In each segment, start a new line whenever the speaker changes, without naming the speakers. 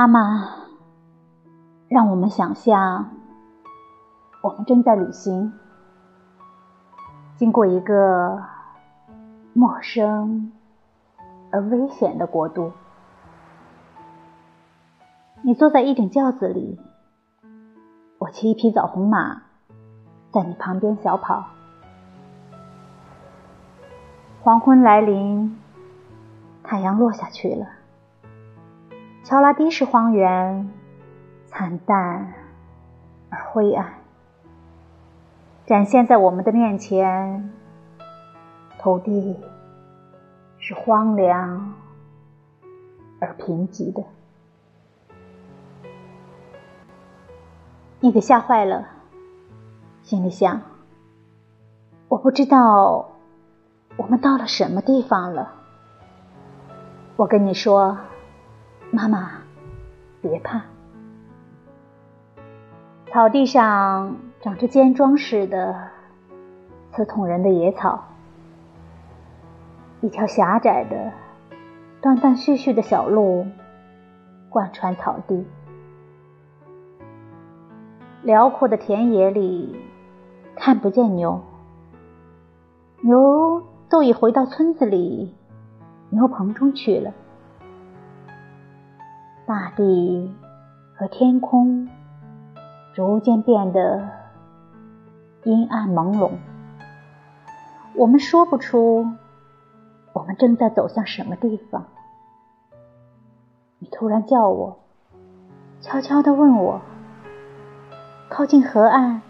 妈妈，让我们想象，我们正在旅行，经过一个陌生而危险的国度。你坐在一顶轿子里，我骑一匹枣红马，在你旁边小跑。黄昏来临，太阳落下去了。乔拉迪什荒原惨淡而灰暗，展现在我们的面前。土地是荒凉而贫瘠的。你给吓坏了，心里想：我不知道我们到了什么地方了。我跟你说。妈妈，别怕。草地上长着尖桩似的、刺痛人的野草，一条狭窄的、断断续续的小路贯穿草地。辽阔的田野里看不见牛，牛都已回到村子里牛棚中去了。大地和天空逐渐变得阴暗朦胧，我们说不出我们正在走向什么地方。你突然叫我，悄悄地问我：靠近河岸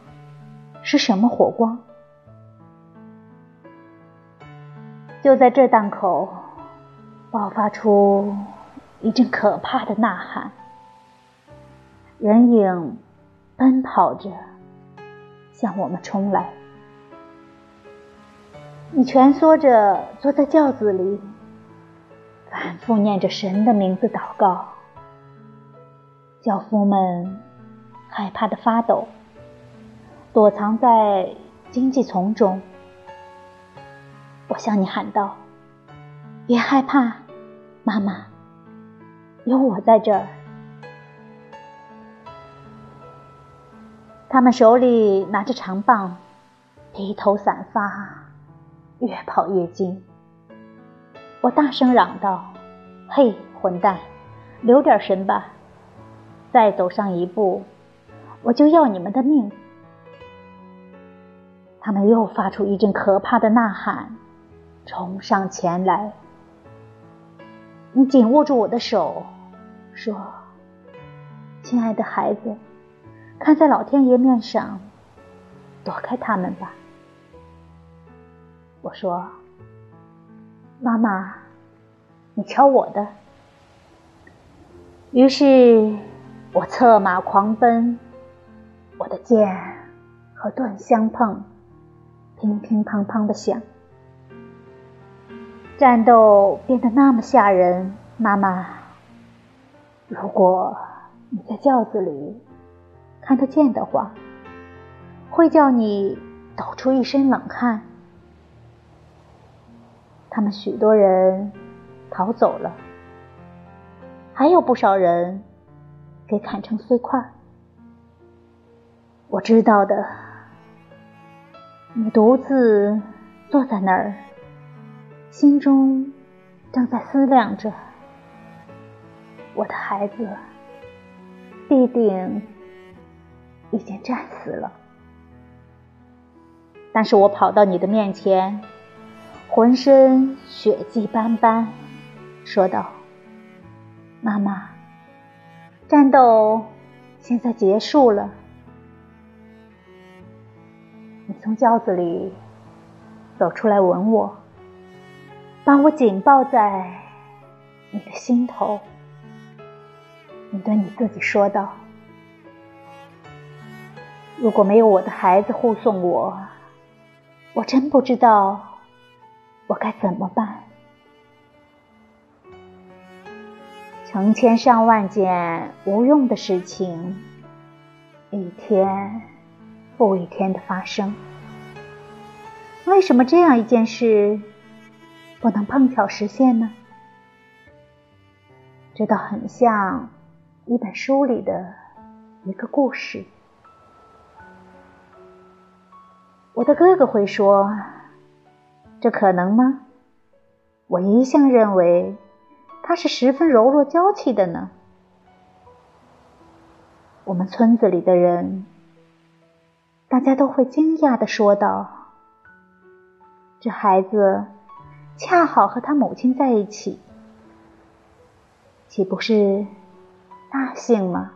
是什么火光？就在这档口，爆发出。一阵可怕的呐喊，人影奔跑着向我们冲来。你蜷缩着坐在轿子里，反复念着神的名字祷告。轿夫们害怕的发抖，躲藏在荆棘丛中。我向你喊道：“别害怕，妈妈。”有我在这儿，他们手里拿着长棒，披头散发，越跑越近。我大声嚷道：“嘿，混蛋，留点神吧！再走上一步，我就要你们的命！”他们又发出一阵可怕的呐喊，冲上前来。你紧握住我的手，说：“亲爱的孩子，看在老天爷面上，躲开他们吧。”我说：“妈妈，你瞧我的。”于是，我策马狂奔，我的剑和盾相碰，乒乒乓乓的响。战斗变得那么吓人，妈妈。如果你在轿子里看得见的话，会叫你抖出一身冷汗。他们许多人逃走了，还有不少人给砍成碎块。我知道的，你独自坐在那儿。心中正在思量着，我的孩子必定已经战死了。但是我跑到你的面前，浑身血迹斑斑，说道：“妈妈，战斗现在结束了。”你从轿子里走出来，吻我。把我紧抱在你的心头，你对你自己说道：“如果没有我的孩子护送我，我真不知道我该怎么办。成千上万件无用的事情，一天复一天的发生，为什么这样一件事？”不能碰巧实现呢？这倒很像一本书里的一个故事。我的哥哥会说：“这可能吗？”我一向认为他是十分柔弱娇气的呢。我们村子里的人，大家都会惊讶的说道：“这孩子恰好和他母亲在一起，岂不是大幸吗？”